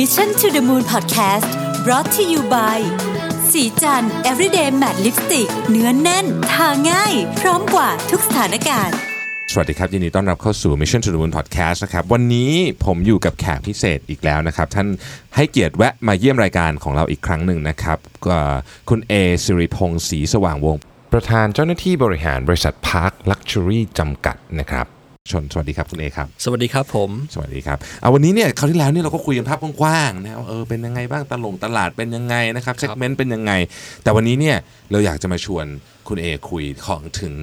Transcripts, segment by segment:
Mission to the Moon Podcast brought to you by ศรีจันทร์ everyday matte lipstick เนื้อแน่น ทาง่าย พร้อมกว่าทุกสถานการณ์ สวัสดีครับ ยินดีต้อนรับเข้าสู่ Mission to the Moon Podcast นะครับ วันนี้ผมอยู่กับแขกพิเศษอีกแล้วนะครับ ท่านให้เกียรติแวะมาเยี่ยมรายการของเราอีกครั้งหนึ่งนะครับก็คุณเอสิริพงศ์ศรีสว่างวงศ์ประธานเจ้าหน้าที่บริหารบริษัท Park Luxury จำกัดนะครับ ชนสวัสดีครับคุณเอครับ สวัสดีครับผม สวัสดีครับเอาวันนี้เนี่ยคราวที่แล้วเนี่ยเราก็คุยกันภาพกว้างๆนะว่าเออเป็นยังไงบ้างตลงตลาดเป็นยังไงนะครับเซกเมนต์เป็นยังไง แต่วันนี้เนี่ยเราอยากจะมาชวนคุณเอคุยของถึง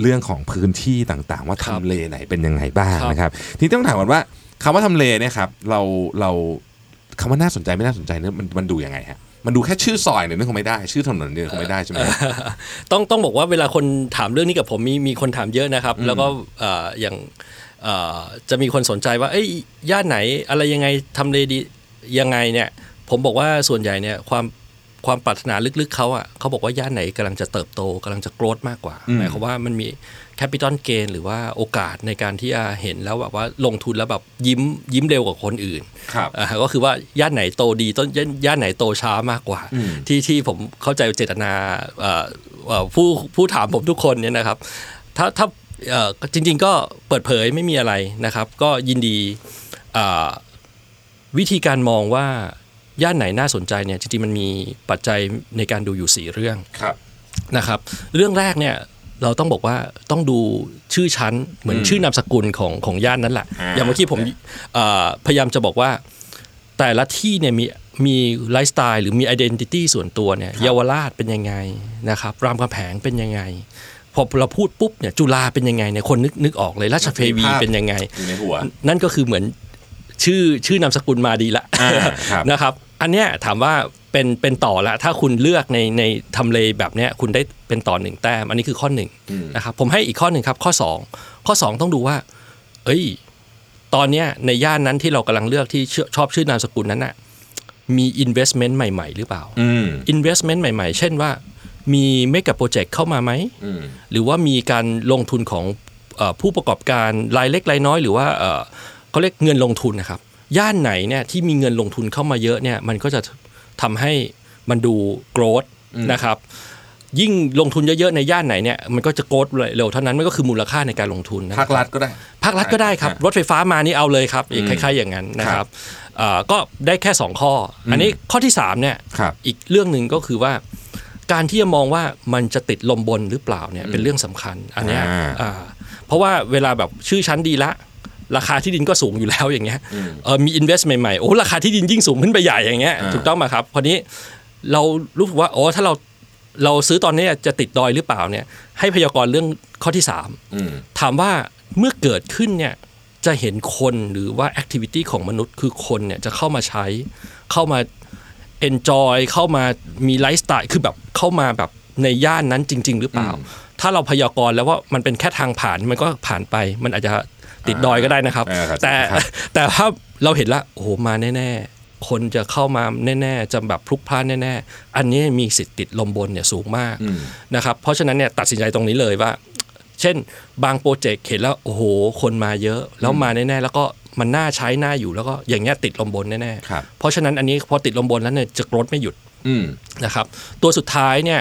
เรื่องของพื้นที่ต่างๆ ว่าครับทำเลไหนเป็นยังไงบ้างครับนะครับ ทีนี้ต้องถามก่อนว่าคำว่าทำเลเนี่ยครับเราเราคำว่าน่าสนใจไม่น่าสนใจเนี่ยมันมันดูยังไงฮะ มันดูแค่ชื่อซอยเนี่ยนึกคงไม่ได้ ชื่อถนนเนี่ยคงไม่ได้ใช่ไหมต้องต้องบอกว่าเวลาคนถามเรื่องนี้กับผมมีมีคนถามเยอะนะครับ แล้วก็เอ่ออย่างเอ่อจะมีคนสนใจว่าเอ้ยย่านไหนอะไรยังไงทำเลดียังไงเนี่ย ผมบอกว่าส่วนใหญ่เนี่ยความความปรารถนาลึกๆเขาอะเขาบอกว่าย่านไหนกำลังจะเติบโตกำลังจะโกรธมากกว่าอืมหมายความว่ามันมี แคปิตอลเกนหรือว่าโอกาสในการที่จะเห็นแล้วแบบว่าลงทุนแล้วแบบยิ้มยิ้มเร็วกว่าคนอื่นครับอ่าก็คือว่าย่านไหนโตดีต้นย่านย่านไหนโตช้ามากกว่าอืมที่ที่ผมเข้าใจเจตนาเอ่อเอ่อผู้ผู้ถามผมทุกคนเนี่ยนะครับ ถ้าถ้าเอ่อจริง ๆ ก็เปิดเผยไม่มีอะไรนะครับ ก็ยินดีอ่าวิธีการมองว่าย่านไหนน่าสนใจเนี่ยจริงๆมันมีปัจจัยในการดูอยู่สี่เรื่องครับนะครับ เรื่องแรกเนี่ย เราต้องบอกว่าต้องดูชื่อชั้นเหมือนชื่อนามสกุลของของย่านนั้นแหละอ่าอย่างเมื่อกี้ผมเอ่อพยายามจะบอกว่า แต่ละที่เนี่ยมีมีไลฟ์สไตล์หรือมี identity ส่วนตัวเนี่ยเยาวราชเป็นยังไงนะครับรามคำแหงเป็นยังไงพอเราพูดปุ๊บเนี่ยจุฬาเป็นยังไงเนี่ยคนนึกนึกออกเลยราชเทวีเป็นยังไงอยู่ในหัวนั่นก็คือเหมือนชื่อชื่อนามสกุลมาดีละอ่าครับนะครับ อันเนี้ยถามว่าเป็นเป็นต่อละถ้าคุณเลือกในในทำเลแบบเนี้ยคุณได้เป็นต่อหนึ่งแต้มอันนี้คือข้อหนึ่งนะครับผมให้อีกข้อหนึ่งครับข้อ 2 ข้อ 2 ต้องดูว่า เอ้ย ตอนเนี้ยในย่านนั้นที่เรากำลังเลือกที่ชชอบชื่อนามสกุลนั้นน่ะมี investment ใหม่ ๆ หรือเปล่าอืม investment ใหม่ ๆ เช่นว่ามีเมกะโปรเจกต์เข้ามาไหมอืมหรือว่ามีการลงทุนของเออผู้ประกอบการรายเล็กรายน้อย หรือว่าเอ่อเขาเรียกเงินลงทุนนะครับ ย่านไหนเนี่ยที่มีเงินลงทุนเข้ามาเยอะเนี่ยมันก็จะทำให้มันดูโกรธนะครับยิ่งลงทุนเยอะๆในย่านไหนเนี่ยมันก็จะโกรธเร็วเท่านั้นมันก็คือมูลค่าในการลงทุนนะคภาบครัฐก็ได้ภาครัฐก็ได้ครับอ่ารถไฟฟ้ามานี่เอาเลยครับอืมคล้ายๆอย่างนั้นนะคครัรับบเอ่อก็ได้แค่ 2 ข้อออันนี้ข้อที่3เนี่ยครับอีกเรื่องหนึ่งก็คือว่า การที่จะมองว่ามันจะติดลมบนหรือเปล่าเนี่ยเป็นเรื่องสำคัญ อันเนี้ยอ่าอ่าเพราะว่าเวลาแบบชื่อชั้นดีละ ราคาที่ดินก็สูงอยู่แล้วอย่างเงี้ยเออมี invest ใหม่ๆโอ้ราคาที่ดินยิ่งสูงขึ้นไปใหญ่อย่างเงี้ยอ่าถูกต้องไหมครับพอนี้เรารู้สึกว่าโอ้ถ้าเราเราซื้อตอนนี้จะติดดอยหรือเปล่าเนี่ยให้พยากรณ์เรื่องข้อที่สามอืมถามว่าเมื่อเกิดขึ้นเนี่ยจะเห็นคนหรือว่า activity ของมนุษย์คือคนเนี่ยจะเข้ามาใช้เข้ามา enjoy เข้ามามีไลฟ์สไตล์คือแบบเข้ามาแบบในย่านนั้นจริง ๆ หรือเปล่า ถ้าเราพยากรณ์แล้วว่ามันเป็นแค่ทางผ่านมันก็ผ่านไป มันอาจจะ ติดดอยก็ได้นะครับอ่าครับแต่ครับแต่ถ้าเราเห็นละโอ้โหมาแน่ๆ คนจะเข้ามาแน่ๆจะแบบพลุกพล่านแน่ๆ อันนี้มีสิทธิ์ติดลมบนเนี่ยสูงมากอืมนะครับเพราะฉะนั้นเนี่ยตัดสินใจตรงนี้เลยว่า เช่น บางโปรเจกต์เห็นแล้วโอ้โหคนมาเยอะ แล้วมาแน่ๆ แล้วก็มันน่าใช้น่าอยู่แล้วก็อย่างเงี้ยติดลมบนแน่ครับๆเพราะฉะนั้นอันนี้พอติดลมบนแล้วเนี่ยจะกรดไม่หยุดอืมนะครับตัวสุดท้ายเนี่ย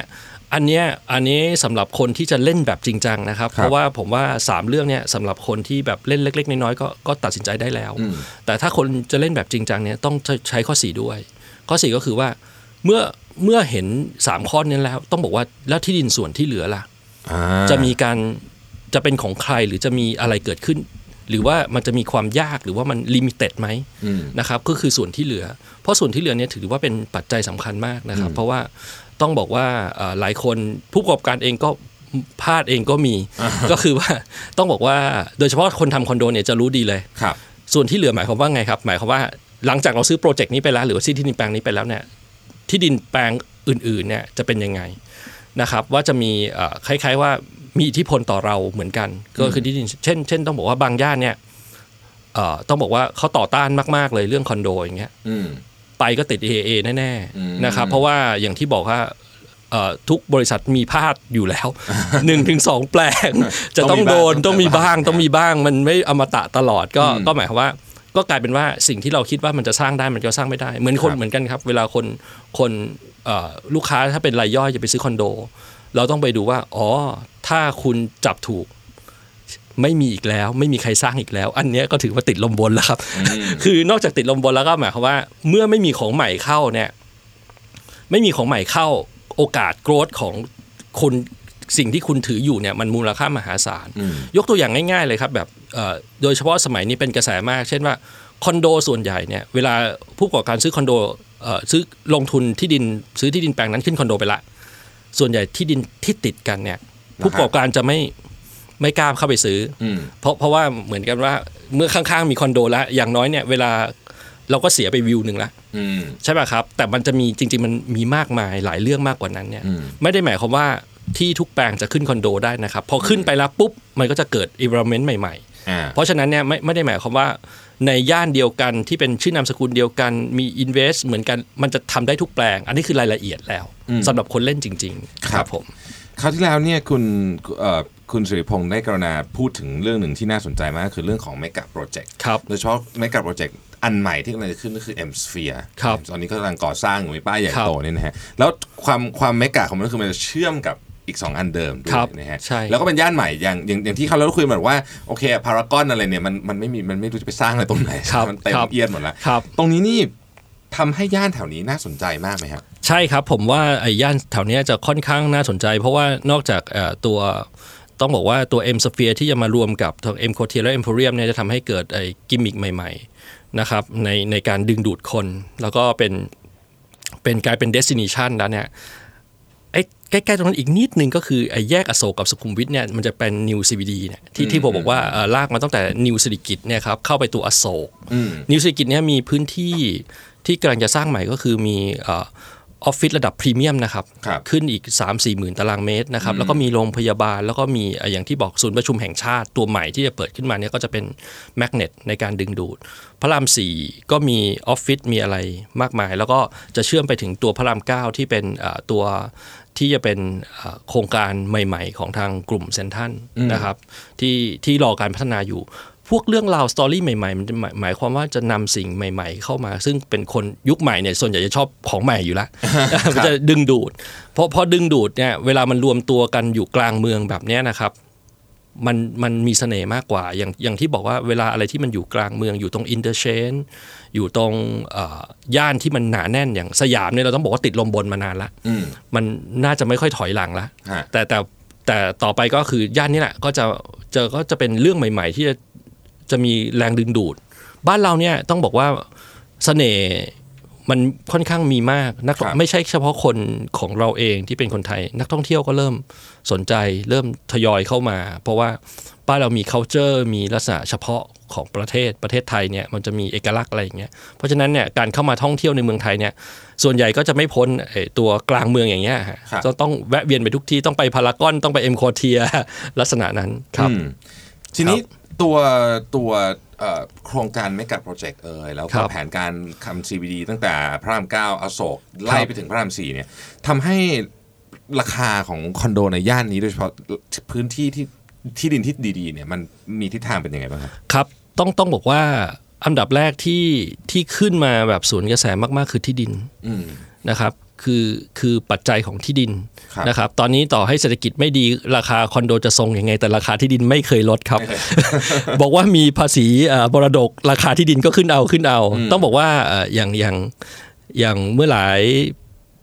อันเนี้ยอันนี้สำหรับคนที่จะเล่นแบบจริงจังนะครับครับเพราะว่าผมว่า 3 เรื่องเนี่ยสำหรับคนที่แบบเล่นเล็ก ๆ น้อยๆก็ก็ตัดสินใจได้แล้วอืมแต่ถ้าคนจะเล่นแบบจริงจังเนี่ยต้องใช้ข้อ 4 ด้วย ข้อ 4 ก็คือว่าเมื่อเมื่อเห็น 3 ข้อนี้แล้ว ต้องบอกว่าแล้วที่ดินส่วนที่เหลือล่ะอ่าจะมีการจะเป็นของใครหรือจะมีอะไรเกิดขึ้น หรือว่ามันจะมีความยากหรือว่ามันลิมิเต็ดไหมอืมนะครับก็คือส่วนที่เหลือ เพราะส่วนที่เหลือเนี่ยถือว่าเป็นปัจจัยสำคัญมากนะครับ เพราะว่า ต้องบอกว่าเอ่อหลายคนผู้ประกอบการเองก็พลาดเองก็มี ก็คือว่าต้องบอกว่าโดยเฉพาะคนทำคอนโดเนี่ยจะรู้ดีเลยครับส่วนที่เหลือหมายความว่าไงครับ หมายความว่าหลังจากเราซื้อโปรเจกต์นี้ไปแล้ว หรือว่าซื้อที่ดินแปลงนี้ไปแล้วเนี่ยที่ดินแปลงอื่นๆเนี่ยจะเป็นยังไงนะครับว่าจะมีเอ่อคล้ายๆว่ามีอิทธิพลต่อเราเหมือนกัน ก็คือที่ดินเช่นเช่นต้องบอกว่าบางย่านเนี่ยเอ่อต้องบอกว่าเขาต่อต้านมากๆเลยเรื่องคอนโดอย่างเงี้ยอืม ไปก็ติด AA แน่อืมๆนะครับเพราะว่าอย่างที่บอกว่าเอ่อทุกบริษัทมีพลาดอยู่แล้วหนึ่งถึงสองแปลง จะต้องโดนต้ต้อองงมีมีบ้าบ้างงต้องมีบ้างมันไม่อมตะตลอดก็อืมก็หมายความว่า ก็กลายเป็นว่าสิ่งที่เราคิดว่ามันจะสร้างได้มันก็สร้างไม่ได้ เหมือนคนครับเหมือนกันครับ เวลาคนคนเอ่อลูกค้าถ้าเป็นรายย่อยจะไปซื้อคอนโด เราต้องไปดูว่าอ๋อถ้าคุณจับถูก ไม่มีอีกแล้ว ไม่มีใครสร้างอีกแล้ว อันเนี้ยก็ถือว่าติดลมบนแล้วครับ คือนอกจากติดลมบนแล้วก็หมายความว่า เมื่อไม่มีของใหม่เข้าเนี่ย ไม่มีของใหม่เข้าโอกาสโกรธของคุณสิ่งที่คุณถืออยู่เนี่ยมันมูลค่ามหาศาล ยกตัวอย่างง่ายๆเลยครับแบบเอ่อโดยเฉพาะสมัยนี้เป็นกระแสมาก เช่นว่าคอนโดส่วนใหญ่เนี่ยเวลาผู้ประกอบการซื้อคอนโดเอ่อซื้อลงทุนที่ดินซื้อที่ดินแปลงนั้นขึ้นคอนโดไปละ ส่วนใหญ่ที่ดินที่ติดกันเนี่ยผู้ประกอบการจะไม่ ไม่กล้าเข้าไปซื้ออมเพราะเพราะว่าเหมือนกันว่าเมื่อข้างๆมีคอนโดแล้วอย่างน้อยเนี่ยเวลาเราก็เสียไปวิวหนึ่งละอืมใช่ป่ะครับ แต่มันจะมีจริง ๆ มันมีมากมายหลายเรื่องมากกว่านั้นเนี่ยอืมไม่ได้หมายความว่าที่ทุกแปลงจะขึ้นคอนโดได้นะครับพอขึ้นไปแล้วปุ๊บมันก็จะเกิด environment ใหม่อ่าๆเพราะฉะนั้นเนี่ยไม่ไม่ได้หมายความว่าในย่านเดียวกันที่เป็นชื่อนามสกุลเดียวกันมี invest เหมือนกันมันจะทำได้ทุกแปลง อันนี้คือรายละเอียดแล้วสำหรับคนเล่นจริง ๆ ครับผมคราวที่แล้วเนี่ยคุณเอ่อ คุณสิริพงศ์ได้กรุณาพูดถึงเรื่องหนึ่งที่น่าสนใจมากคือเรื่องของ Mega Project ครับโดยเฉพาะ Mega Project อันใหม่ที่กำลังจะขึ้นก็คือ M Sphere ครับตอนนี้ก็กำลังก่อสร้างอยู่มีป้ายใหญ่ครับโตเนี่ยนะฮะแล้วความความเมกะของมันก็คือมันจะเชื่อมกับอีก 2 อันเดิมด้วครัยบนะฮะใช่แล้วก็เป็นย่านใหม่อย่างอย่างอย่างที่เขาเราคุยมาบอกว่าโอเคพารากอนอะไรเนี่ยมันมันไม่มีมันไม่รู้จะไปสร้างอะไรตรงไหนครับมันเต็มครับเอียดหมดแล้วครับตรงนี้นี่ทำให้ย่านแถวนี้น่าสนใจมากไหมครับ ใช่ครับผมว่าไอ้ย่านแถวเนี้ยจะค่อนข้างน่าสนใจ เพราะว่านอกจากเอ่อตัว ต้องบอกว่าตัว M Sphere ที่จะมารวมกับทาง M c o t i e r และ Emporium เนี่ยจะทำให้เกิดไอ้กิมมิคใหม่ๆนะครับในในการดึงดูดคน แล้วก็เป็นเป็นกลายเป็น destination แล้วเนี่ยไอ้ใกล้ๆตรงนั้นอีกนิดนึงก็คือไอ้แยกอโศกกับสุขุมวิทเนี่ยมันจะเป็น New CBD เนี่ยที่ที่ผมบอกว่าเอ่อลากมาตั้งแต่ New สิริกิตเนี่ยครับเข้าไปตัวอโศกนิวสิริกิติ์เนี่ยมีพื้นที่ที่กำลังจะสร้างใหม่ก็คือมีเออออฟฟิศระดับพรีเมียมนะครับครับขึ้นอีก 3 4หมื่นตารางเมตรนะครับแล้วก็มีโรงพยาบาล แล้วก็มีเอ่ออย่างที่บอกศูนย์ประชุมแห่งชาติตัวใหม่ที่จะเปิดขึ้นมาเนี่ยก็จะเป็น magnet ในการดึงดูด พระราม4ก็มีออฟฟิศมีอะไรมากมาย แล้วก็จะเชื่อมไปถึงตัวพระราม9ที่เป็นเอ่อตัวที่จะเป็นเอ่อโครงการใหม่ ๆ ของทางกลุ่มเซ็นทรัลนะครับที่ที่รอการพัฒนาอยู่พ วกเรื่องราว story ใหม่ๆมันจะหมายหมายความว่าจะนำสิ่งใหม่ ๆ เข้ามา ซึ่งเป็นคนยุคใหม่เนี่ยส่วนใหญ่จะชอบของใหม่อยู่แล้วมันจะดึงดูดเพราะพอดึงดูดเนี่ยเวลามันรวมตัวกันอยู่กลางเมืองแบบเนี้ยนะครับมันมันมีเสน่ห์มากกว่าอย่างอย่างที่บอกว่าเวลาอะไรที่มันอยู่กลางเมืองอยู่ตรง interchange อยู่ตรงเอ่อย่านที่มันหนาแน่นอย่างสยามเนี่ยเราต้องบอกว่าติดลมบนมานานละอืมมันน่าจะไม่ค่อยถอยหลังละฮะแต่แต่แต่ต่อไปก็คือย่านนี้แหละก็จะเจอก็จะเป็นเรื่องใหม่ ๆ ที่จะ จะมีแรงดึงดูด บ้านเราเนี่ยต้องบอกว่าเสน่ห์มันค่อนข้างมีมากนักครับไม่ใช่เฉพาะคนของเราเองที่เป็นคนไทย นักท่องเที่ยวก็เริ่มสนใจ เริ่มทยอยเข้ามา เพราะว่าบ้านเรามี culture มีลักษณะเฉพาะของประเทศประเทศไทยเนี่ยมันจะมีเอกลักษณ์อะไรอย่างเงี้ยเพราะฉะนั้นเนี่ยการเข้ามาท่องเที่ยวในเมืองไทยเนี่ยส่วนใหญ่ก็จะไม่พ้นไอ้ตัวกลางเมืองอย่างเงี้ยฮะครับจะต้องแวะเวียนไปทุกที่ต้องไปพารากอนต้องไปเอ็มควอเทียร์ลักษณะนั้นครับอืมทีนี้ ตัวตัวเอ่อโครงการ mega project เอ่ยแล้วครับก็แผนการทำ CBD ตั้งแต่พระรามเก้าอโศกไล่ไปถึงพระรามสี่เนี่ยทำให้ราคาของคอนโดในย่านนี้โดยเฉพาะพื้นที่ที่ที่ดินที่ดีๆเนี่ยมันมีทิศทางเป็นยังไงบ้างครับครับ ต้องต้องบอกว่าอันดับแรกที่ที่ขึ้นมาแบบสวนกระแสมากๆ คือที่ดินอืมนะครับ คือคือปัจจัยของที่ดินครับนะครับ ตอนนี้ต่อให้เศรษฐกิจไม่ดีราคาคอนโดจะทรงยังไง แต่ราคาที่ดินไม่เคยลดครับ บอกว่ามีภาษีเอ่อบรดกราคาที่ดินก็ขึ้นเอาขึ้นเอา ต้องบอกว่าเอ่ออย่างอย่างอย่างเมื่อหลาย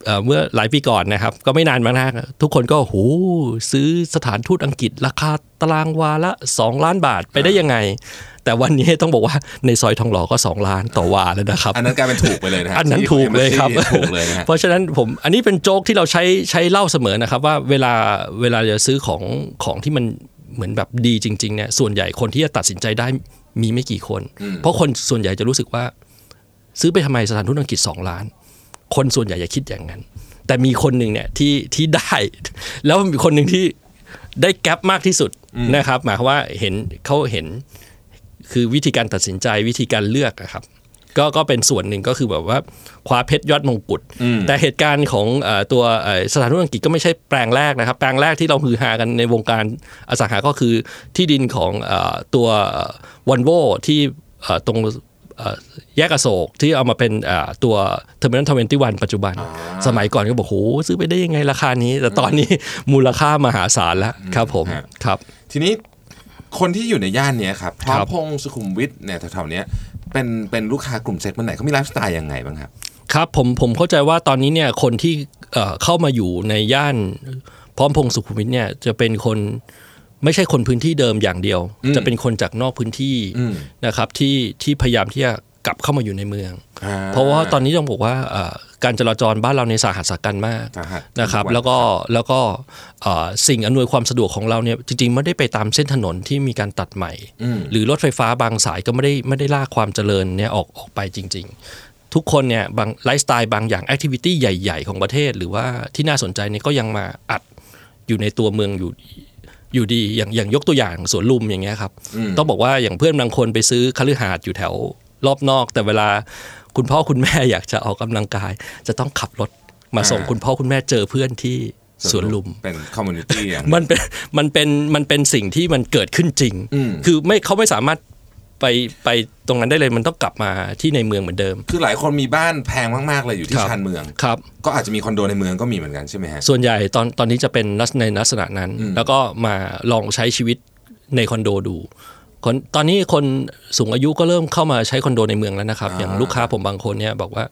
เอ่อเมื่อหลายปีก่อนนะครับ ก็ไม่นานมานักทุกคนก็โอ้โหซื้อสถานทูตอังกฤษ ราคาตารางวาละ 2 ล้านบาทไปได้ยังไง แต่วันนี้ต้องบอกว่าในซอยทองหล่อก็ 2 ล้านต่อวาแล้วนะครับ อันนั้นกลายเป็นถูกไปเลยนะฮะอันนั้นที่ถูกเลยครับที่ถูกเลยนะฮะเพราะฉะนั้นผมอันนี้เป็นโจ๊กที่เราใช้ใช้เล่าเสมอนะครับว่าเวลาเวลาจะซื้อของของที่มันเหมือนแบบดีจริงๆเนี่ยส่วนใหญ่คนที่จะตัดสินใจได้มีไม่กี่คน เพราะคนส่วนใหญ่จะรู้สึกว่า ซื้อไปทำไมสถานทูตอังกฤษ2ล้าน คนส่วนใหญ่จะคิดอย่างนั้น แต่มีคนหนึ่งเนี่ยที่ที่ได้ แล้วมีคนหนึ่งที่ได้แกลบมากที่สุดนะครับ หมายความว่าเห็นเขาเห็นคือวิธีการตัดสินใจวิธีการเลือกนะครับ ก็ก็เป็นส่วนหนึ่งก็คือแบบว่าคว้าเพชรยอดมงกุฎแต่เหตุการณ์ของเอ่อตัวเอ่อสถานทูตอังกฤษก็ไม่ใช่แปลงแรกนะครับ แปลงแรกที่เราฮือฮากันในวงการอสังหาก็คือที่ดินของเอ่อตัววอนโวที่เอ่อตรงเอ่อ แยกอโศกที่เอามาเป็นเอ่อตัว Terminal Twenty-One ปัจจุบัน สมัยก่อนก็บอกโหซื้อไปได้ยังไงราคานี้ แต่ตอนนี้มูลค่ามหาศาลแล้วครับผมฮะครับ ทีนี้คนที่อยู่ในย่านเนี้ยครับพร้อมครับพงษ์สุขุมวิทเนี่ยแถวๆเนี้ยเป็นเป็นลูกค้ากลุ่ม segment ไหนเขามีไลฟ์สไตล์ยังไงบ้างครับครับผมผมเข้าใจว่าตอนนี้เนี่ยคนที่เอ่อเข้ามาอยู่ในย่านพร้อมพงษ์สุขุมวิทเนี่ยจะเป็นคน ไม่ใช่คนพื้นที่เดิมอย่างเดียวอืมจะเป็นคนจากนอกพื้นที่อืมนะครับที่ที่พยายามที่จะกลับเข้ามาอยู่ในเมืองอ่เพราะว่าตอนนี้ต้องบอกว่าเอ่อการจราจรบ้านเราในสาหัสสากันมากสาหัสนะครับ แล้วก็แล้วก็เอ่อสิ่งอำนวยความสะดวกของเราเนี่ยจริงๆไม่ได้ไปตามเส้นถนนที่มีการตัดใหม่อืมหรือรถไฟฟ้าบางสายก็ไม่ได้ไม่ได้ลากความเจริญเนี่ยออกออกไปจริง ๆ ทุกคนเนี่ยบางไลฟ์สไตล์บางอย่างแอคทิวิตี้ใหญ่ ๆ ของประเทศ หรือว่าที่น่าสนใจเนี่ยก็ยังมาอัดอยู่ในตัวเมืองอยู่ อยู่ดีอย่างอย่างยกตัวอย่างสวนลุมอย่างเงี้ยครับอืมต้องบอกว่าอย่างเพื่อนบางคนไปซื้อคฤหาสน์อยู่แถวรอบนอก แต่เวลาคุณพ่อคุณแม่อยากจะออกกำลังกาย จะต้องขับรถมาส่งอ่าคุณพ่อคุณแม่เจอเพื่อนที่สวนลุมเป็น community อย่างมันเป็นมันเป็นมันเป็นสิ่งที่มันเกิดขึ้นจริงอืมคือไม่เขาไม่สามารถ ไปไปตรงนั้นได้เลยมันต้องกลับมาที่ในเมืองเหมือนเดิม คือหลายคนมีบ้านแพงมากๆเลยอยู่ที่ครับชานเมืองครับก็อาจจะมีคอนโดในเมืองก็มีเหมือนกันใช่ไหมฮะส่วนใหญ่ตอนตอนนี้จะเป็นลักษณะในลักษณะนั้นอืมแล้วก็มาลองใช้ชีวิตในคอนโดดูคนตอนนี้คนสูงอายุก็เริ่มเข้ามาใช้คอนโดในเมืองแล้วนะครับ อย่างลูกค้าผมบางคนเนี่ยบอกว่า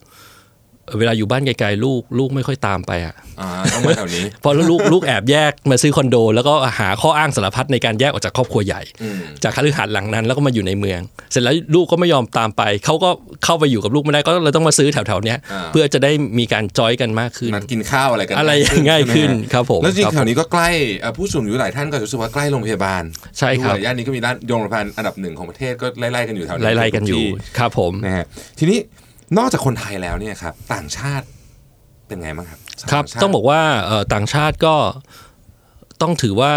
เอ่อเวลาอยู่บ้านไกลๆลูกลูกไม่ค่อยตามไปอะอ่าต้องมาแถวนี้เพราะลูกลูกแอบแยกมาซื้อคอนโด แล้วก็หาข้ออ้างสารพัดในการแยกออกจากครอบครัวใหญ่อืมจากคฤหาสน์หลังนั้นแล้วก็มาอยู่ในเมือง เสร็จแล้วลูกก็ไม่ยอมตามไปเขาก็เข้าไปอยู่กับลูกไม่ได้ก็เลยต้องมาซื้อแถวๆเนี้ยอ่าเพื่อจะได้มีการจอยกันมากขึ้นนัดกินข้าวอะไรกันอะไรง่ายขึ้นใช่ไหมฮะครับผมแล้วจริงครับแถวนี้ก็ใกล้เอ่อผู้สูงอายุหลายท่านก็จะรู้สึกว่าใกล้โรงพยาบาลใช่ครับด้วยย่านนี้ก็มีด้านโรงพยาบาลอันดับหนึ่งของประเทศก็ไล่ๆกันอยู่แถวนี้ไล่ๆกันอยู่ทุครับผมที่นะฮะทีนี้ นอกจากคนไทยแล้วเนี่ยครับต่างชาติเป็นไงบ้างครับ ครับต่างชาติต้องบอกว่าเอ่อต่างชาติก็ต้องถือว่า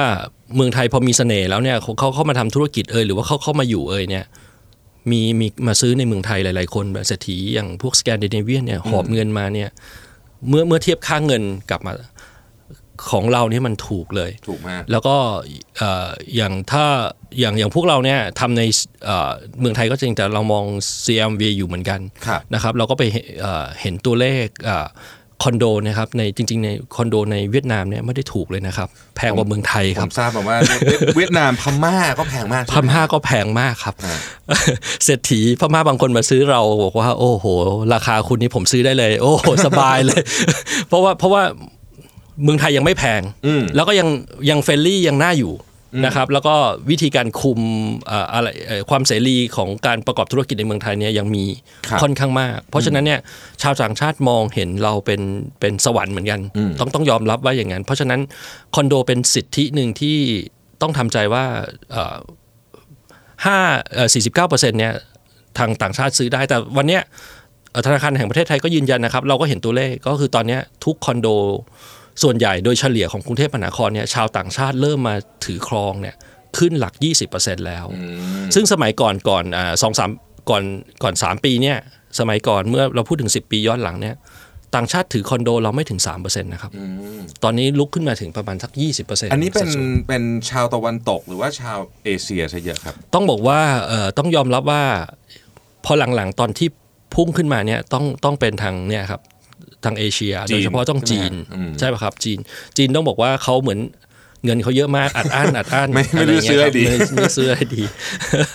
เมืองไทยพอมีเสน่ห์แล้วเนี่ยเขาเขาเข้ามาทำธุรกิจเอยหรือว่าเขาเข้ามาอยู่เอยเนี่ยมีมีมาซื้อในเมืองไทยหลาย ๆ คนแบบเศรษฐีอย่างพวกสแกนดิเนเวียนเนี่ยหอบเงินมาเนี่ยเมื่อเมื่อเทียบค่าเงินกลับมา ของเราเนี่ยมันถูกเลยถูกมากแล้วก็เอ่ออย่างถ้าอย่างอย่างพวกเราเนี่ยทำในเอ่อเมืองไทยก็จริงแต่เรามอง CMV อยู่เหมือนกันครับนะครับเราก็ไปเห็นเอ่อเห็นตัวเลขเอ่อคอนโดนะครับในจริง ๆ ในคอนโดในเวียดนามเนี่ยไม่ได้ถูกเลยนะครับ แพงกว่าเมืองไทยผครับมทราบมาว่าเวียดนามพม่าก็แพงมากพันห้าก็แพงมากครับอ่าเศรษฐีพม่าบางคนมาซื้อเราบอกว่า โอ้โห ราคาคุณนี่ผมซื้อได้เลย โอ้โหสบายเลย เพราะว่าเพราะว่า เมืองไทยยังไม่แพงอืมแล้วก็ยังยังเฟรนลี่ยังน่าอยู่นะครับแล้วก็วิธีการคุมเอ่ออะไรเอ่อความเสรีของการประกอบธุรกิจในเมืองไทยเนี่ยยังมีครับค่อนข้างมาก เพราะฉะนั้นเนี่ยชาวต่างชาติมองเห็นเราเป็นเป็นสวรรค์เหมือนกันอืมต้องต้องยอมรับว่าอย่างนั้น เพราะฉะนั้นคอนโดเป็นสิทธิหนึ่งที่ต้องทำใจว่าเอ่อห้าสี่สิบเก้าเปอร์เซ็นต์เนี่ยทางต่างชาติซื้อได้แต่วันเนี้ยเอ่อธนาคารแห่งประเทศไทยก็ยืนยันนะครับ เราก็เห็นตัวเลขก็คือตอนเนี้ยทุกคอนโด ส่วนใหญ่โดยเฉลี่ยของกรุงเทพมหานครเนี่ยชาวต่างชาติเริ่มมาถือครองเนี่ยขึ้นหลัก 20%แล้วอืมซึ่งสมัยก่อนก่อนอ่าสองสามก่อนก่อนสามปีเนี่ยสมัยก่อนเมื่อเราพูดถึง 10 ปีย้อนหลังเนี่ยต่างชาติถือคอนโดเราไม่ถึง3%นะครับอืมตอนนี้ลุกขึ้นมาถึงประมาณสัก 20%อันนี้เป็นสัดส่วเป็นชาวตะวันตกหรือว่าชาวเอเชียซะเยอะครับ ต้องบอกว่าเอ่อต้องยอมรับว่าพอหลังๆตอนที่พุ่งขึ้นมาเนี่ยต้องต้องเป็นทางเนี่ยครับ ทางเอเชียจีนโดยเฉพาะต้องจีนใช่ไหมฮะอืมใช่ป่ะครับจีน จีนต้องบอกว่าเขาเหมือนเงินเขาเยอะมากอัดอั้นอัดอั้นไม่ไม่ได้ะรเงี้ยซื้อให้ดีครับไม่ไม่ซื้อให้ดี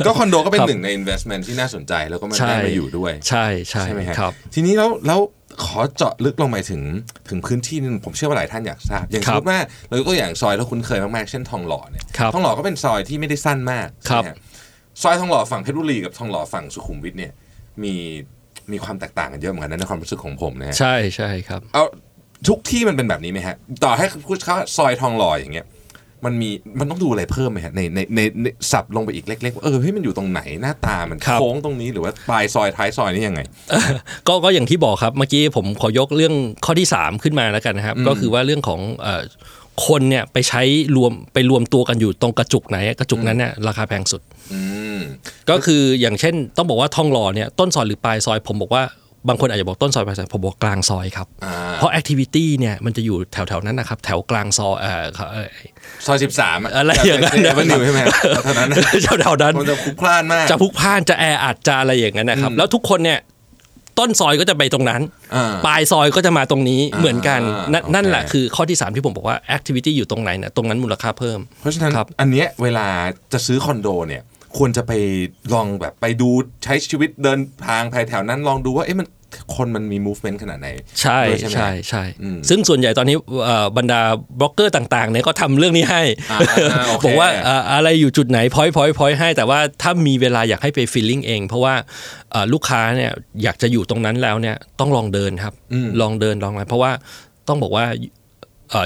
ก็คอนโดก็เป็นครับหนึ่งใน investment ที่น่าสนใจแล้วก็มันใช่ได้มาอยู่ด้วย ใช่ใช่ใช่ไหมฮะครับ ทีนี้แล้วแล้วขอเจาะลึกลงไปถึงถึงพื้นที่นึงผมเชื่อว่าหลายท่านอยากทราบ อย่างคสรัมบมติว่าเรายกตัวอย่างซอยที่คุ้นเคยมากๆเช่นทองหล่อเนี่ยครับทองหล่อก็เป็นซอยที่ไม่ได้สั้นมากครับใช่ไหมฮะซอยทองหล่อฝั่งเพชรบุรีกับทองหล่อฝั่งสุขุมวิทเนี่ยมี มีความแตกต่างกันเยอะเหมือนกันนะในความรู้สึกของผมนะฮะใช่ใช่ครับ เอาทุกที่มันเป็นแบบนี้ไหมฮะ ต่อให้พูดเขาซอยทองหล่ออย่างเงี้ยมันมีมันต้องดูอะไรเพิ่มไหมฮะในในในในสับลงไปอีกเล็กๆว่าเออเฮ้ยมันอยู่ตรงไหนหน้าตามันครับ โค้งตรงนี้หรือว่าปลายซอยท้ายซอยนี่ยังไง ก็ก็อย่างที่บอกครับเมื่อกี้ผมขอยกเรื่องข้อที่ 3 ขึ้นมาแล้วกันนะครับ ก็คือว่าเรื่องของเอ่อ คนเนี่ยไปใช้รวมไปรวมตัวกันอยู่ตรงกระจุกไหนกระจุกนั้นเนี่ยราคาแพงสุดอืมก็คืออย่างเช่น ต้องบอกว่าทองหล่อเนี่ยต้นซอยหรือปลายซอยผมบอกว่าบางคนอาจจะบอกต้นซอยปลายซอยผมบอกกลางซอยครับอ่าเพราะแอคทิวิตี้เนี่ยมันจะอยู่แถวๆนั้นนะครับ แถวกลางซอยเอ่อเอ่อซอยสิบสามอะไรอย่างนั้น Avenue ใช่ไหมเท่านั้นนะแถวๆนั้นมันจะพลุกพล่านมากจะพลุกพล่านจะแออัดจะอะไรอย่างนั้นนะครับ แล้วทุกคนเนี่ย ต้นซอยก็จะไปตรงนั้นอ่าปลายซอยก็จะมาตรงนี้เหมือนกันนั่นโอเคนั่นแหละคือข้อที่ 3 ที่ผมบอกว่า activity อยู่ตรงไหนเนี่ยตรงนั้นมูลค่าเพิ่ม เพราะฉะนั้นครับอันเนี้ยเวลาจะซื้อคอนโดเนี่ยควรจะไปลองแบบไปดูใช้ชีวิตเดินทางภายแถวนั้นลองดูว่าเอ๊ะมัน คนมันมี movement ขนาดไหน ใช่ด้วยไหมใช่ใช่อืมซึ่งส่วนใหญ่ตอนนี้เอ่อบรรดาบล็อกเกอร์ต่างๆเนี่ยก็ทำเรื่องนี้ให้อ่าโอเคบอกว่าเอ่ออะไรอยู่จุดไหนพอยพอยพอยให้ แต่ว่าถ้ามีเวลาอยากให้ไป feeling เอง เพราะว่าเอ่อลูกค้าเนี่ยอยากจะอยู่ตรงนั้นแล้วเนี่ยต้องลองเดินครับ ลองเดินลองอะไรเพราะว่าต้องบอกว่าเอ่อ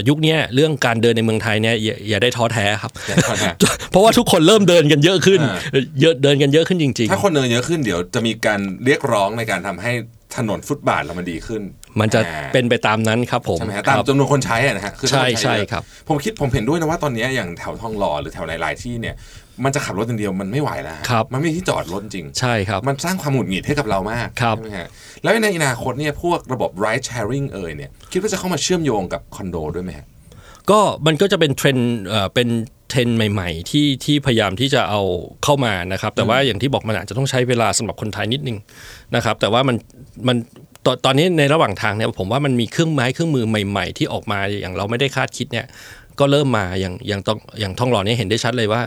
ยุคเนี้ยเรื่องการเดินในเมืองไทยเนี่ยอย่าอย่าได้ท้อแท้ครับอย่าท้อแท้เพราะว่าทุกคนเริ่มเดินกันเยอะขึ้นอ่าเยอะเดินกันเยอะขึ้นจริงถ้าคนเดินเยอะขึ้นเดี๋ยวจะมีการเรียกร้องในการทำให้ถนนฟุตบาทเรามันดีขึ้นๆมันจะอ่าเป็นไปตามนั้นครับผมใช่ไหมฮะคตามรับจำนวนคนใช้อะนะฮะคือถ้าใช่นใช่เยอะครับ ผมคิดผมเห็นด้วยนะว่าตอนเนี้ยอย่างแถวทองหล่อหรือแถวหลายๆที่เนี่ย มันจะขับรถอย่างเดียวมันไม่ไหวแล้วฮะครับมันไม่มีที่จอดรถจริงใช่ครับ มันสร้างความหงุดหงิดให้กับเรามากครับใช่ไหมฮะแล้วในอนาคตเนี่ยพวกระบบ ride sharing เอ่ยเนี่ยคิดว่าจะเข้ามาเชื่อมโยงกับคอนโดด้วยไหมฮะก็มันก็จะเป็นเทรนด์เอ่อเป็นเทรนด์ใหม่ ๆ ที่ที่พยายามที่จะเอาเข้ามานะครับ แต่ว่าอย่างที่บอกมันอาจจะต้องใช้เวลาสำหรับคนไทยนิดนึงนะครับ แต่ว่ามันมันตอนตอนนี้ในระหว่างทางเนี่ยผมว่ามันมีเครื่องไม้เครื่องมือใหม่ ๆ ที่ออกมาอย่างเราไม่ได้คาดคิดเนี่ยก็เริ่มมาอย่างอย่างต้องอย่างทองหล่อเนี่ยเห็นได้ชัดเลยว่า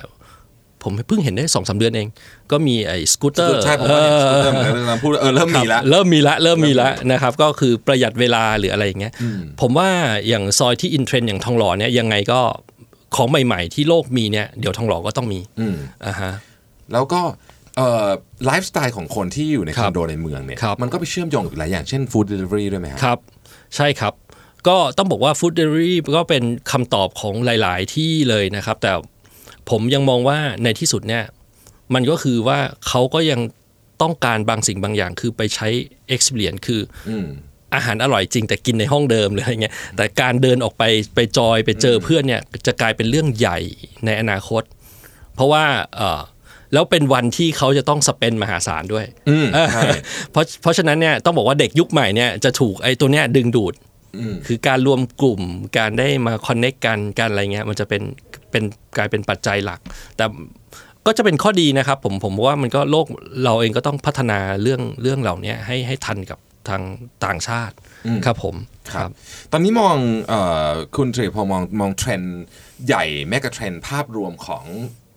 ผมเพิ่งเห็นได้สองสามเดือนเอง ก็มีไอ้สกูตเตอร์ใช่ผมว่าเนี่ยเริ่มเริ่มพูดเออเริ่มมีแล้วเริ่มมีละเริ่มมีละนะครับ ก็คือประหยัดเวลาหรืออะไรอย่างเงี้ยผมว่าอย่างซอยที่ in trend อย่างทองหล่อเนี่ยยังไงก็ของใหม่ๆที่โลกมีเนี่ยเดี๋ยวทองหล่อก็ต้องมีอืมอ่าฮะแล้วก็เอ่อไลฟ์สไตล์ของคนที่อยู่ในคครับอนโดในเมืองเนี่ยครับมันก็ไปเชื่อมโยงกับหลายอย่างเช่น food delivery ด้วยไหมฮะครับ ใช่ครับก็ต้องบอกว่า food delivery ก็เป็นคำตอบของหลาย ๆ ที่เลยนะครับ แต่ ผมยังมองว่าในที่สุดเนี่ยมันก็คือว่าเขาก็ยังต้องการบางสิ่งบางอย่าง คือไปใช้ experience คือออืมอาหารอร่อยจริงแต่กินในห้องเดิมหรืออะไรเงี้ยแต่การเดินออกไปไปจอยไปเจอเพื่อนเนี่ยจะกลายเป็นเรื่องใหญ่ในอนาคต เพราะว่าเออแล้วเป็นวันที่เขาจะต้องสเปนมหาศาลด้วยอืมเออใช่เพราะเพราะฉะนั้นเนี่ยต้องบอกว่าเด็กยุคใหม่เนี่ยจะถูกไอ้ตัวเนี้ยดึงดูดอืม คือการรวมกลุ่มการได้มาคอนเน็กกันการอะไรเงี้ยมันจะเป็นเป็นกลายเป็นปัจจัยหลัก แต่ก็จะเป็นข้อดีนะครับ ผมผมว่ามันก็โลกเราเองก็ต้องพัฒนาเรื่องเรื่องเหล่านี้ให้ให้ทันกับทางต่างชาติครับผมครับ ตอนนี้มองเออคุณตรีพอมองมองเทรนด์ใหญ่แมก a เทรนด์ภาพรวมของ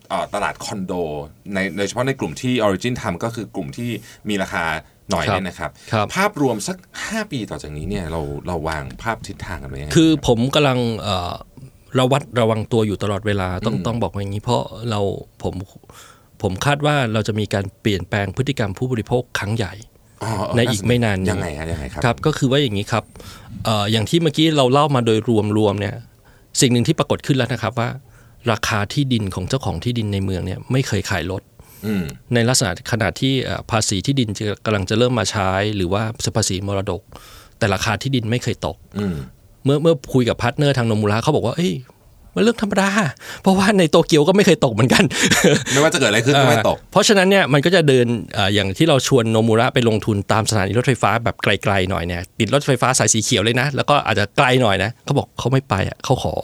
เอ่อตลาดคอนโดในโดยเฉพาะในกลุ่มที่ Origin ทำก็คือกลุ่มที่มีราคา หน่อยครับเนี่ยนะครับครับ ภาพรวมสัก 5 ปีต่อจากนี้เนี่ยเราเราวางภาพทิศทางกันไว้ยังไงคือผมกำลังเอ่อระวัดระวังตัวอยู่ตลอดเวลาต้องต้องบอกว่าอย่างนี้เพราะเราผมผมคาดว่าเราจะมีการเปลี่ยนแปลงพฤติกรรมผู้บริโภคครั้งใหญ่อ๋อเในอีกไม่นานนี้ยังไงฮะยังไงครับครับ ก็คือว่าอย่างนี้ครับเอ่ออย่างที่เมื่อกี้เราเล่ามาโดยรวมๆเนี่ยสิ่งหนึ่งที่ปรากฏขึ้นแล้วนะครับว่า ราคาที่ดินของเจ้าของที่ดินในเมืองเนี่ยไม่เคยขายลดอืม ในลักษณะขณะที่เอ่อภาษีที่ดินจะกำลังจะเริ่มมาใช้ หรือว่าภาษีมรดก แต่ราคาที่ดินไม่เคยตกอืมเมื่อเมื่อคุยกับ partner ทางโนมูระเขาบอกว่าเอ้ยมันเรื่องธรรมดา เพราะว่าในโตเกียวก็ไม่เคยตกเหมือนกัน ไม่ว่าจะเกิดอะไรขึ้นก็ไม่ตก เพราะฉะนั้นเนี่ยมันก็จะเดินเอ่ออย่างที่เราชวนโนมูระไปลงทุนตามสถานีรถไฟฟ้าแบบไกลๆหน่อยเนี่ยติดรถไฟฟ้าสายสีเขียวเลยนะ แล้วก็อาจจะไกลหน่อยนะเขาบอกเขาไม่ไปอะเขาขอ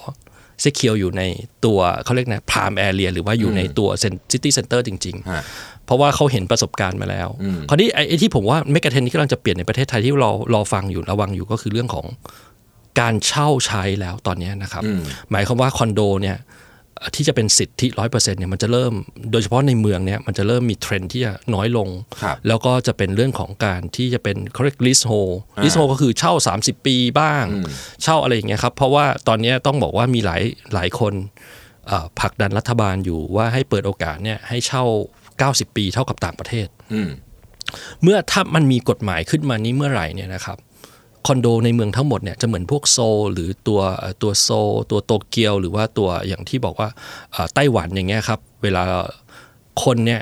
เซเคียวอยู่ในตัวเขาเรียกนะ prime area หรือว่าอยู่ในตัว city center จริงฮะๆเพราะว่าเขาเห็นประสบการณ์มาแล้ว คราวนี้ไอ้ไอ้ที่ผมว่า megatrend ที่กำลังจะเปลี่ยนในประเทศไทยที่เรารอฟังอยู่ระวังอยู่ก็คือเรื่องของการเช่าใช้แล้วตอนนี้นะครับ หมายความว่าคอนโดเนี่ย ที่จะเป็นสิทธิร้อยเปอร์เซ็นต์เนี่ยมันจะเริ่ม โดยเฉพาะในเมืองเนี่ยมันจะเริ่มมีเทรนด์ที่จะน้อยลงครับแล้วก็จะเป็นเรื่องของการที่จะเป็นเขาเรียก lease hold lease hold ก็คือเช่า 30 ปีบ้าง เช่าอะไรอย่างเงี้ยครับเพราะว่าตอนนี้ต้องบอกว่ามีหลายหลายคนเอ่อผลักดันรัฐบาลอยู่ว่าให้เปิดโอกาสเนี่ยให้เช่า 90 ปีเท่ากับต่างประเทศอืมเมื่อถ้ามันมีกฎหมายขึ้นมานี้เมื่อไหร่เนี่ยนะครับ คอนโดในเมืองทั้งหมดเนี่ยจะเหมือนพวกโซลหรือตัวเอ่อตัวโซลตัวโตเกียว หรือว่าตัวอย่างที่บอกว่าเอ่อไต้หวันอย่างเงี้ยครับ เวลาคนเนี่ย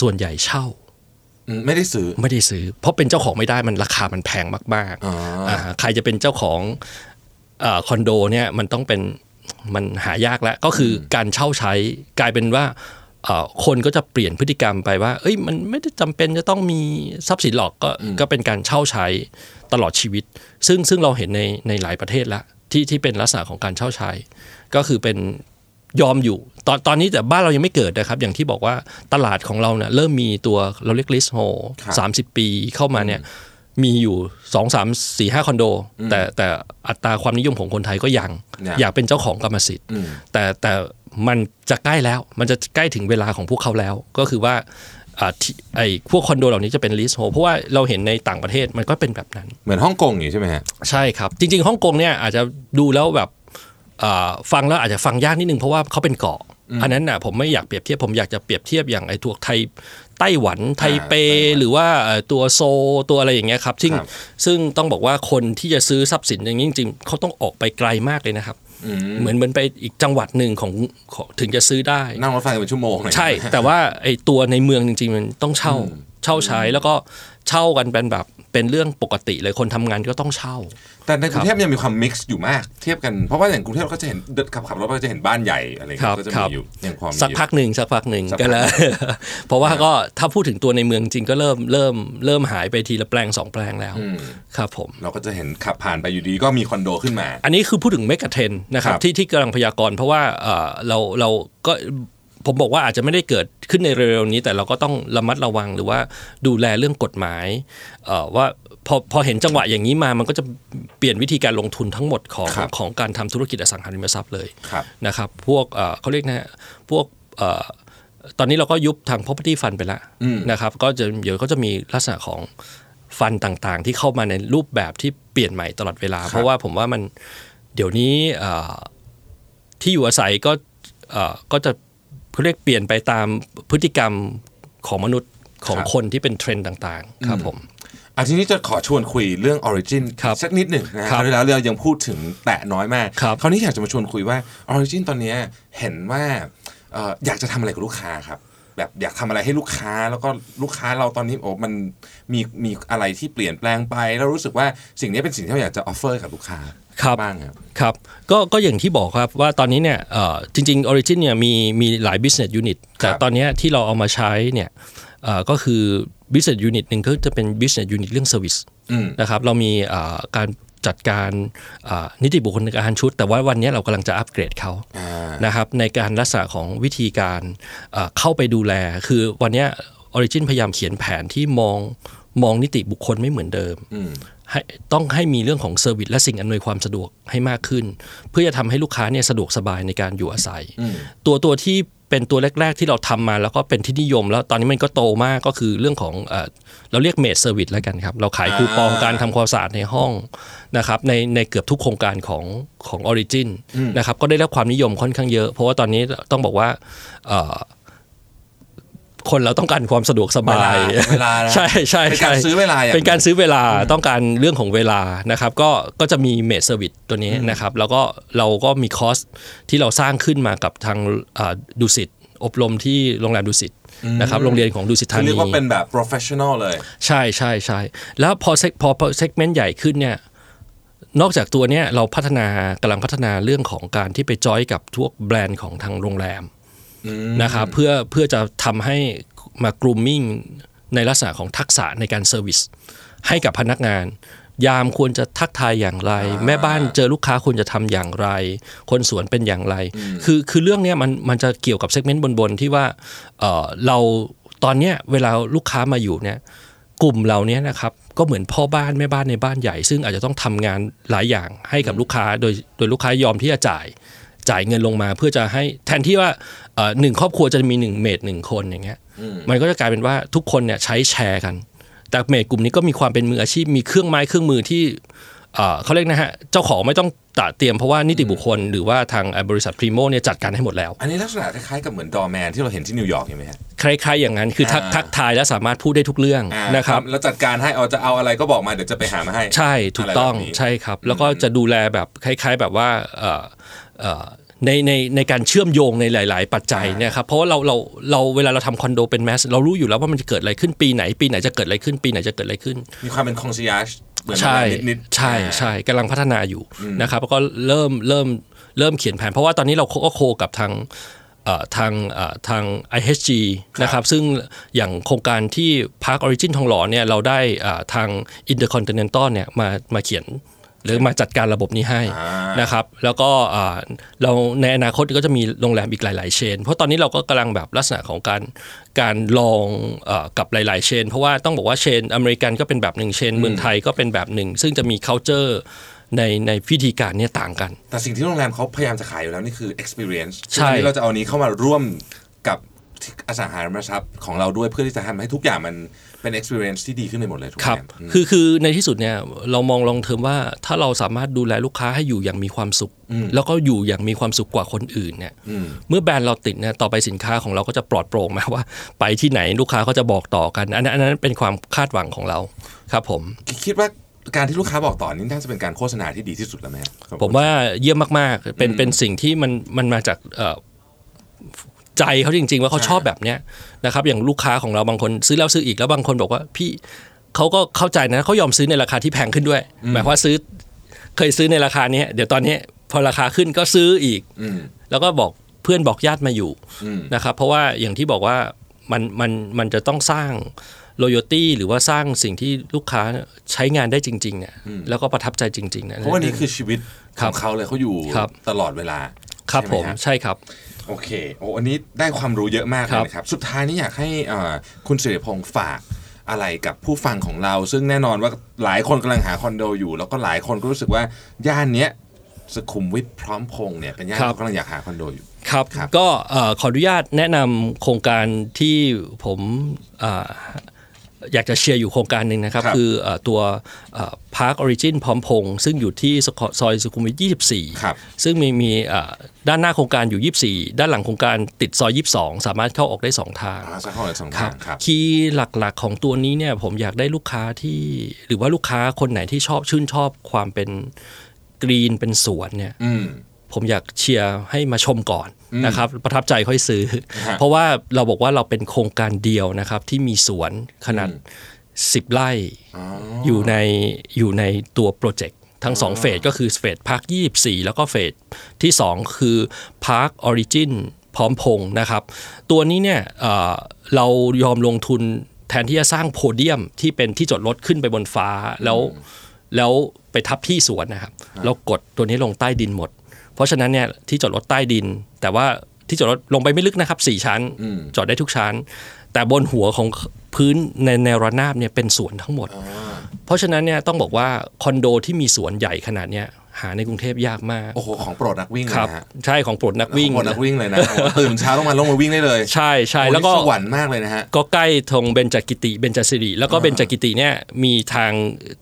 ส่วนใหญ่เช่าอืมไม่ได้ซื้อไม่ได้ซื้อ เพราะเป็นเจ้าของไม่ได้มันราคามันแพงมากอ๋ออ่าใครจะเป็นเจ้าของเออคอนโดเนี่ยมันต้องเป็นมันหายากแล้วก็คืออการเช่าใช้กลายเป็นว่าเอ่อ คนก็จะเปลี่ยนพฤติกรรมไปว่า เอ้ยมันไม่ได้จำเป็นจะต้องมีทรัพย์สินหรอกก็ก็เป็นการเช่าใช้ตลอดชีวิต ซึ่งซึ่งเราเห็นในในหลายประเทศละที่ที่เป็นลักษณะของการเช่าใช้ ก็คือเป็นยอมอยู่ ตอนตอนนี้แต่บ้านเรายังไม่เกิดนะครับ อย่างที่บอกว่าตลาดของเราเนี่ยเริ่มมีตัวเราเรียกลิสโฮครับสามสิบปีเข้ามาเนี่ยมีอยู่สองสามสี่ห้าคอนโด แต่แต่อัตราความนิยมของคนไทยก็ยังเนี่ยอยากเป็นเจ้าของกรรมสิทธิ์อืมแต่แต่ มันจะใกล้แล้ว มันจะใกล้ถึงเวลาของพวกเขาแล้ว ก็คือว่าอ่าที่ไอ้พวกคอนโดเหล่านี้จะเป็นลิสโฮเพราะว่าเราเห็นในต่างประเทศมันก็เป็นแบบนั้น เหมือนฮ่องกงอย่างนี้ใช่ไหมฮะใช่ครับ จริง ๆฮ่องกงเนี่ยอาจจะดูแล้วแบบอ่าฟังแล้วอาจจะฟังยากนิดนึงเพราะว่าเขาเป็นเกาะอันนั้นน่ะผมไม่อยากเปรียบเทียบผมอยากจะเปรียบเทียบอย่างไอ้ตัวไทยไต้หวันไทเปไต้หวันหรือว่าเอ่อตัวโซลตัวอะไรอย่างเงี้ยครับซึ่งครับซึ่งต้องบอกว่าคนที่จะซื้อทรัพย์สินอย่างนี้จริง ๆเขาต้องออกไปไกลมากเลยนะครับอืม เหมือนเหมือนไปอีกจังหวัดหนึ่งของของถึงจะซื้อได้ นั่งรถไฟเป็นชั่วโมงเลยใช่ แต่ว่าไอ้ตัวในเมืองจริงๆ มันต้องเช่าเช่าใช้แล้วก็เช่ากันเป็นแบบเป็นเรื่องปกติเลยคนทำงานก็ต้องเช่า แต่ในกรุงเทพยังมีความมิกซ์อยู่มากเทียบกันเพราะว่าอย่างกรุงเทพเราก็จะเห็นเดินขับขับรถไปก็จะเห็นบ้านใหญ่อะไรอย่างครัเงี้บยก็จะครัมีบอยู่ยังความมีสักอยู่พักหนึ่งสักพักหนึ่งสักพักก็แล้วเพราะว่าก็ถ้าพูดถึงตัวในเมืองจริงก็เริ่มเริ่มเริ่มหายไปทีละแปลงสองแปลงแล้วอืมครับผมเราก็จะเห็นขับผ่านไปอยู่ดีก็มีคอนโดขึ้นมา อันนี้คือพูดถึงเมกะเทรนนะครับครับที่ที่กำลังพยากรณ์เพราะว่าเอ่อเราเราก็ผมบอกว่าอาจจะไม่ได้เกิด ขึ้นในเร็วๆนี้แต่เราก็ต้องระมัดระวังหรือว่าดูแลเรื่องกฎหมายเอ่อว่าพอพอเห็นจังหวะอย่างนี้มามันก็จะเปลี่ยนวิธีการลงทุนทั้งหมดของครับของการทำธุรกิจอสังหาริมทรัพย์เลยครับนะครับ พวกเอ่อเขาเรียกนะฮะพวกเอ่อตอนนี้เราก็ยุบทาง property fund ไปแล้วอืมนะครับ ก็จะเดี๋ยวก็จะมีลักษณะของฟันต่างๆ ที่เข้ามาในรูปแบบที่เปลี่ยนใหม่ตลอดเวลา เพราะว่าผมว่ามันเดี๋ยวนี้เอ่อที่อยู่อาศัยก็เอ่อก็จะ เขาเรียกเปลี่ยนไปตามพฤติกรรมของมนุษย์ของครับคนที่เป็นเทรนด์ต่างๆ ครับผมอะทีนี้จะขอชวนคุยเรื่อง Origin ครับสักนิดหนึ่งนะคครัรับบแล้วเรายังพูดถึงแตะน้อยมาก ครับคราวนี้อยากจะมาชวนคุยว่า Origin ตอนเนี้ยเห็นว่าเอ่ออยากจะทำอะไรกับลูกค้าครับ แบบอยากทำอะไรให้ลูกค้าแล้วก็ลูกค้าเราตอนนี้โอ้มันมีมีอะไรที่เปลี่ยนแปลงไป แล้วรู้สึกว่าสิ่งนี้เป็นสิ่งที่เราอยากจะ offer กับลูกค้า ครับบ้างครับครับก็ก็อย่างที่บอกครับว่าตอนนี้เนี่ยเอ่อจริงๆ Origin เนี่ยมีมีหลาย business unit แต่ตอนเนี้ยที่เราเอามาใช้เนี่ยเอ่อก็คือ business unit หนึ่งก็จะเป็น business unit เรื่อง service อืมนะครับเรามีเอ่อการจัดการเอ่อนิติบุคคลอาคารชุด แต่ว่าวันนี้เรากำลังจะอัปเกรดเขาอ่านะครับในการลักษณะของวิธีการเอ่อเข้าไปดูแล คือวันเนี้ย Origin พยายามเขียนแผนที่มองมองนิติบุคคลไม่เหมือนเดิมอืมให้ ต้องให้มีเรื่องของ service และสิ่งอำนวยความสะดวกให้มากขึ้น เพื่อจะทำให้ลูกค้าเนี่ยสะดวกสบายในการอยู่อาศัยอืมตัวตัวที่เป็นตัวแรก ๆ ที่เราทำมาแล้วก็เป็นที่นิยม แล้วตอนนี้มันก็โตมากก็คือเรื่องของเอ่อเราเรียก maid service แล้วกันครับ เราขายคูปองอ่าการทำความสะอาดในห้องนะครับในในเกือบทุกโครงการของของ Origin นะครับก็ได้รับความนิยมค่อนข้างเยอะ เพราะว่าตอนนี้ต้องบอกว่าเอ่อ คนเราต้องการความสะดวกสบายเวลาเวลานะใช่ใช่เป็นการใช่ซื้อเวลาอย่างเป็นการซื้อเวลาต้องการเรื่องของเวลานะครับ ก็ก็จะมี maid service ตัวนี้นะครับ แล้วก็เราก็มีคอสที่เราสร้างขึ้นมากับทางอ่าดุสิตอบรมที่โรงแรมดุสิตนะครับโรงเรียนของดุสิตธานีคือเรียกว่าเป็นแบบ professional เลย ใช่ใช่ใช่แล้วพอ seg พอพอ segment ใหญ่ขึ้นเนี่ยนอกจากตัวเนี้ยเราพัฒนากำลังพัฒนาเรื่องของการที่ไปจอยกับทุกแบรนด์ของทางโรงแรมอืม นะครับเพื่อเพื่อจะทำให้มา grooming ในลักษณะของทักษะในการ service ให้กับพนักงาน ยามควรจะทักทายอย่างไร แม่บ้านเจอลูกค้าควรจะทำอย่างไร คนสวนเป็นอย่างไร คือคือเรื่องเนี้ยมันมันจะเกี่ยวกับ segment บนๆที่ว่าเอ่อเราตอนเนี้ยเวลาลูกค้ามาอยู่เนี่ยกลุ่มเราเนี้ยนะครับก็เหมือนพ่อบ้านแม่บ้านในบ้านใหญ่ ซึ่งอาจจะต้องทำงานหลายอย่างให้กับลูกค้าโดยโดยลูกค้ายอมที่จะจ่าย จ่ายเงินลงมาเพื่อจะให้แทนที่ว่าเอ่อหนึ่งครอบครัวจะมีหนึ่ง maid หนึ่งคนอย่างเงี้ยมันก็จะกลายเป็นว่าทุกคนเนี่ยใช้แชร์กัน แต่ maid กลุ่มนี้ก็มีความเป็นมืออาชีพมีเครื่องไม้เครื่องมือที่เอ่อเขาเรียกนะฮะเจ้าของไม่ต้องตระเตรียมเพราะว่านิติบุคคลหรือว่าทางเอ่อบริษัทพรีโมเนี่ยจัดการให้หมดแล้ว อันนี้ลักษณะคล้ายๆกับเหมือน doorman ที่เราเห็นที่นิวยอร์กเห็นไหมฮะคล้ายๆอย่างนั้นคือทักอ่าทักทายและสามารถพูดได้ทุกเรื่องอ่านะครับแล้วจัดการให้เอาจะเอาอะไรก็บอกมาเดี๋ยวจะไปหามาให้ ใช่ถูกต้องอะไรแบบนี้ใช่ครับ แล้วก็จะดูแลแบบคล้าย ๆ แบบว่าเอ่อเอ่อ ในในในการเชื่อมโยงในหลาย ๆ ปัจจัยเนี่ยครับเพราะว่าเราเราเราเวลาเราทำคอนโดเป็นแมสเรารู้อยู่แล้วว่ามันจะเกิดอะไรขึ้นปีไหน ปีไหนจะเกิดอะไรขึ้น ปีไหนจะเกิดอะไรขึ้น มีความเป็นคองซียาชเหมือนใช่นิดๆใช่ใช่กำลังพัฒนาอยู่นะครับแล้วก็เริ่มเริ่มเริ่มเขียนแผน เพราะว่าตอนนี้เราก็โคกับทางเอ่อทางเอ่อทาง IHG นะครับซึ่งอย่างโครงการที่ Park Origin ทองหล่อเนี่ยเราได้อ่าทาง Intercontinental เนี่ยมามาเขียน หรือมาจัดการระบบนี้ให้อ่านนะครับแล้วก็อ่าเราในอนาคตก็จะมีโรงแรมอีกหลาย ๆ เชน เพราะตอนนี้เราก็กำลังแบบลักษณะของการการลองเออกับหลาย ๆ เชน เพราะว่าต้องบอกว่าเชนอเมริกันก็เป็นแบบหนึ่งเชนเมืองไทยก็เป็นแบบหนึ่ง ซึ่งจะมี culture ในในพิธีการเนี่ยต่างกัน แต่สิ่งที่โรงแรมเขาพยายามจะขายอยู่แล้วนี่คือ experience ใช่ซึ่งวันนี้เราจะเอานี้เข้ามาร่วมกับอสังหาริมทรัพย์ของเราด้วยเพื่อที่จะทำให้ทุกอย่างมัน เป็น experience ที่ดีขึ้นไปหมดเลยถูกไหครับมอืมคือคือในที่สุดเนี่ยเรามองลองเทอมว่าถ้าเราสามารถดูแลลูกค้าให้อยู่อย่างมีความสุข แล้วก็อยู่อย่างมีความสุขกว่าคนอื่นเนี่ยอืมเมื่อแบรนด์เราติดเนี่ยต่อไปสินค้าของเราก็จะปลอดโปร่งมาว่า ไปที่ไหนลูกค้าเขาจะบอกต่อกันอันนั้นอันนั้นเป็นความคาดหวังของเราครับผมคิดว่าการที่ลูกค้าบอกต่อนี่น่าจะเป็นการโฆษณาที่ดีที่สุดแล้วไหมครับผมว่าเยี่ยมมากๆ เป็นเป็นสิ่งที่มันมันมาจากเอ่อ ใจเขาจริง ๆ ว่าเขาชอบแบบเนี้ยนะครับอย่างลูกค้าของเราบางคนซื้อแล้วซื้ออีกแล้วบางคนบอกว่าพี่เขาก็เข้าใจนะเขายอมซื้อในราคาที่แพงขึ้นด้วย หมายความว่าซื้อเคยซื้อในราคานี้เดี๋ยวตอนนี้พอราคาขึ้นก็ซื้ออีกอืมแล้วก็บอกเพื่อนบอกญาติมาอยู่อืมนะครับ เพราะว่าอย่างที่บอกว่ามันมันมันจะต้องสร้าง loyalty หรือว่าสร้างสิ่งที่ลูกค้าใช้งานได้จริงๆเนี่ยแล้วก็ประทับใจจริงๆนะเพราะว่านี่คือชีวิตขครัอบงเขาเลยเขาอยู่ครับตลอดเวลา ครับใช่ไหผมฮะใช่ครับโอเคโอ้อันนี้ได้ความรู้เยอะมากเลยนะครับ สุดท้ายนี้อยากให้เอ่อคุณสิริพงศ์ฝากอะไรกับผู้ฟังของเรา ซึ่งแน่นอนว่าหลายคนกำลังหาคอนโดอยู่ แล้วก็หลายคนก็รู้สึกว่าย่านเนี้ยสุขุมวิทพร้อมพงษ์เนี่ยเป็นย่านครับที่กำลังอยากหาคอนโดอยู่ครับครับก็เอ่อขออนุญาตแนะนำโครงการที่ผมเอ่ออยากจะเชียร์อยู่โครงการหนึ่งนะครับครับคือเอ่อตัวพาร์คออริจินพร้อมพงษ์ซึ่งอยู่ที่ซอยสุขุมวิทครับ24 ซึ่งมีมีเอ่อด้านหน้าโครงการอยู่ 24 ด้านหลังโครงการติดซอย 22 สามารถเข้าออกได้ 2 ทางอ่าสักข้อเลยสองครัทาบงครับครับ key หลักๆของตัวนี้เนี่ยผมอยากได้ลูกค้าที่หรือว่าลูกค้าคนไหนที่ชอบชื่นชอบความเป็นgreen เป็นสวนเนี่ยอืมผมอยากเชียร์ให้มาชมก่อน นะครับประทับใจค่อยซื้อฮะเพราะว่าเราบอกว่าเราเป็นโครงการเดียวนะครับที่มีสวนขนาด10ไร่อ๋ออยู่ในอยู่ในตัว project ทั้ง2 phase ก็คือ phase พาร์ค24แล้วก็ phase ที่2คือพาร์คออริจินพร้อมพงษ์นะครับ ตัวนี้เนี่ยเอ่อเรายอมลงทุนแทนที่จะสร้างโพเดียมที่เป็นที่จอดรถขึ้นไปบนฟ้าแล้วแล้วไปทับที่สวนนะครับ เรากดตัวนี้ลงใต้ดินหมด เพราะฉะนั้นเนี่ยที่จอดรถใต้ดิน แต่ว่าที่จอดรถลงไปไม่ลึกนะครับสี่ชั้น จอดได้ทุกชั้น แต่บนหัวของพื้นในแนวระนาบเนี่ยเป็นสวนทั้งหมด เพราะฉะนั้นเนี่ยต้องบอกว่าคอนโดที่มีสวนใหญ่ขนาดเนี้ย หาในกรุงเทพยากมากโอ้โหของโปรดนักวิ่งเลยครับนะฮะใช่ของโปรดนักวิ่งของโปรดนักวิ่งเลยนะตื่นเช้าต้องมาลงมาวิ่งได้เลยใช่ใช่โอ้แล้วก็นี่สวรรค์มากเลยนะฮะก็ใกล้ทงเบญจกิติเบญจสิริแล้วก็เบญจกิติเนี่ยมีทาง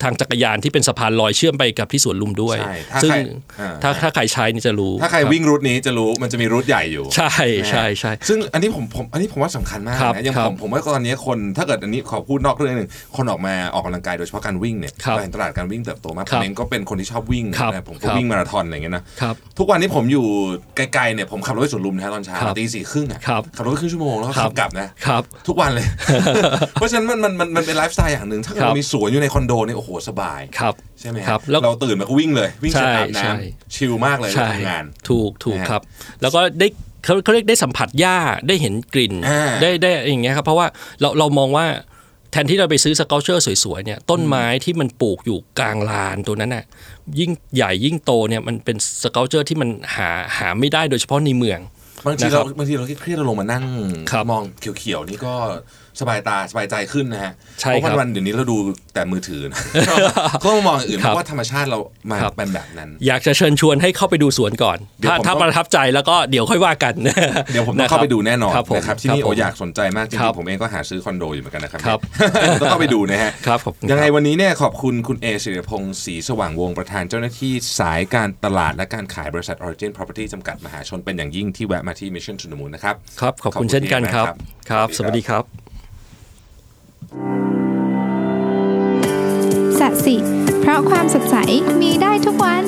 ทางจักรยานที่เป็นสะพานลอยเชื่อมไปกับที่สวนลุมด้วยใช่ถ้าซึ่งใครอ่าถ้าถ้าใครใช้นี่จะรู้ ถ้าใครบวิ่งรูทนี้จะรู้มันจะมีรูทใหญ่อยู่ ใช่ใช่ใช่ซึ่งอันนี้ผมผมอันนี้ผมว่าสำคัญมากครับนะอย่างครับผมผมว่าตอนนี้คนถ้าเกิดอันนี้ขอพูดนอกเรื่องหนึ่งคนออกมาออกกำลังกายโดยเฉพาะการวิ่งเนี่ยครับเราเห็นตลาดการวิ่งเติบโตมากคผรัมบเองก็เป็นคนที่ชอบวิ่งครับนะผมก็ครับวิ่งมาราธอนอะไรอย่างเงี้ยนะครับทุกวันนี้ผมอยู่ไกลๆเนี่ยผมขับรถไปสวนลุมนะฮะตอนเช้าครับตีสี่ครึ่งอะครับขับรถไปครึ่งชั่วโมงแล้วก็ครัขับบกลับนะครับทุกวันเลย เพราะฉะนั้นมันมันมันมันเป็นไลฟ์สไตล์อย่างหนึ่งถ้าเกิดครับเรามีสวนอยู่ในคอนโดเนี่ยโอ้โหสบายครับใช่ไหมฮะครับแล้วเราตื่นมาก็วิ่งเลยวิ่งเสร็จใช่อาบน้ำใช่ chill มากเลยใช่ทำงานถูกถูกนะฮะครับ แล้วก็ได้เขาเขาเรียกได้สัมผัสหญ้าได้เห็นกลิ่นอ่าได้ได้อย่างเงี้ยครับเพราะว่าเราเรามองว่า แทนที่เราไปซื้อ sculpture สวยๆเนี่ยต้นไม้ที่มันปลูกอยู่กลางลานตัวนั้นน่ะยิ่งใหญ่ยิ่งโตเนี่ยมันเป็น sculpture ที่มันหาหาไม่ได้โดยเฉพาะในเมืองบางทีนะครัเราบบางทีเราเครียดๆเราลงมานั่งครับมองเขียวๆนี่ก็ สบายตาสบายใจขึ้นนะฮะใช่เพราะครับวันๆเดี๋ยวนี้เราดูแต่มือถือนะก็มองอย่างอื่นครับเพราะว่าธรรมชาติเรามาครับเป็นแบบนั้น อยากจะเชิญชวนให้เข้าไปดูสวนก่อนเดี๋ยวถ้าผมถ้าต้องประทับใจแล้วก็เดี๋ยวค่อยว่ากัน เดี๋ยวผมต้องเข้าไปดูแน่นอนครับผมนะครับที่นี่ครับโอผมอยากสนใจมากจครัริงบๆผมเองก็หาซื้อคอนโดอยู่เหมือนกันนะครับครับเนี่ยต้องเข้าไปดูนะฮะครับขอบคุณยังไงครับวันนี้เนี่ยขอบคุณคุณเอศิริพงศ์ศรีสว่างวงศ์ประธานเจ้าหน้าที่สายการตลาดและการขายบริษัท Origin Property จำกัดมหาชนเป็นอย่างยิ่งที่แวะมาที่ Mission to the Moon นะครับครับขอบขอบคุคุณณเช่นกันครับมากคครัรับบสวัสดีครับ สัสิ เพราะความสดใสมีได้ทุกวัน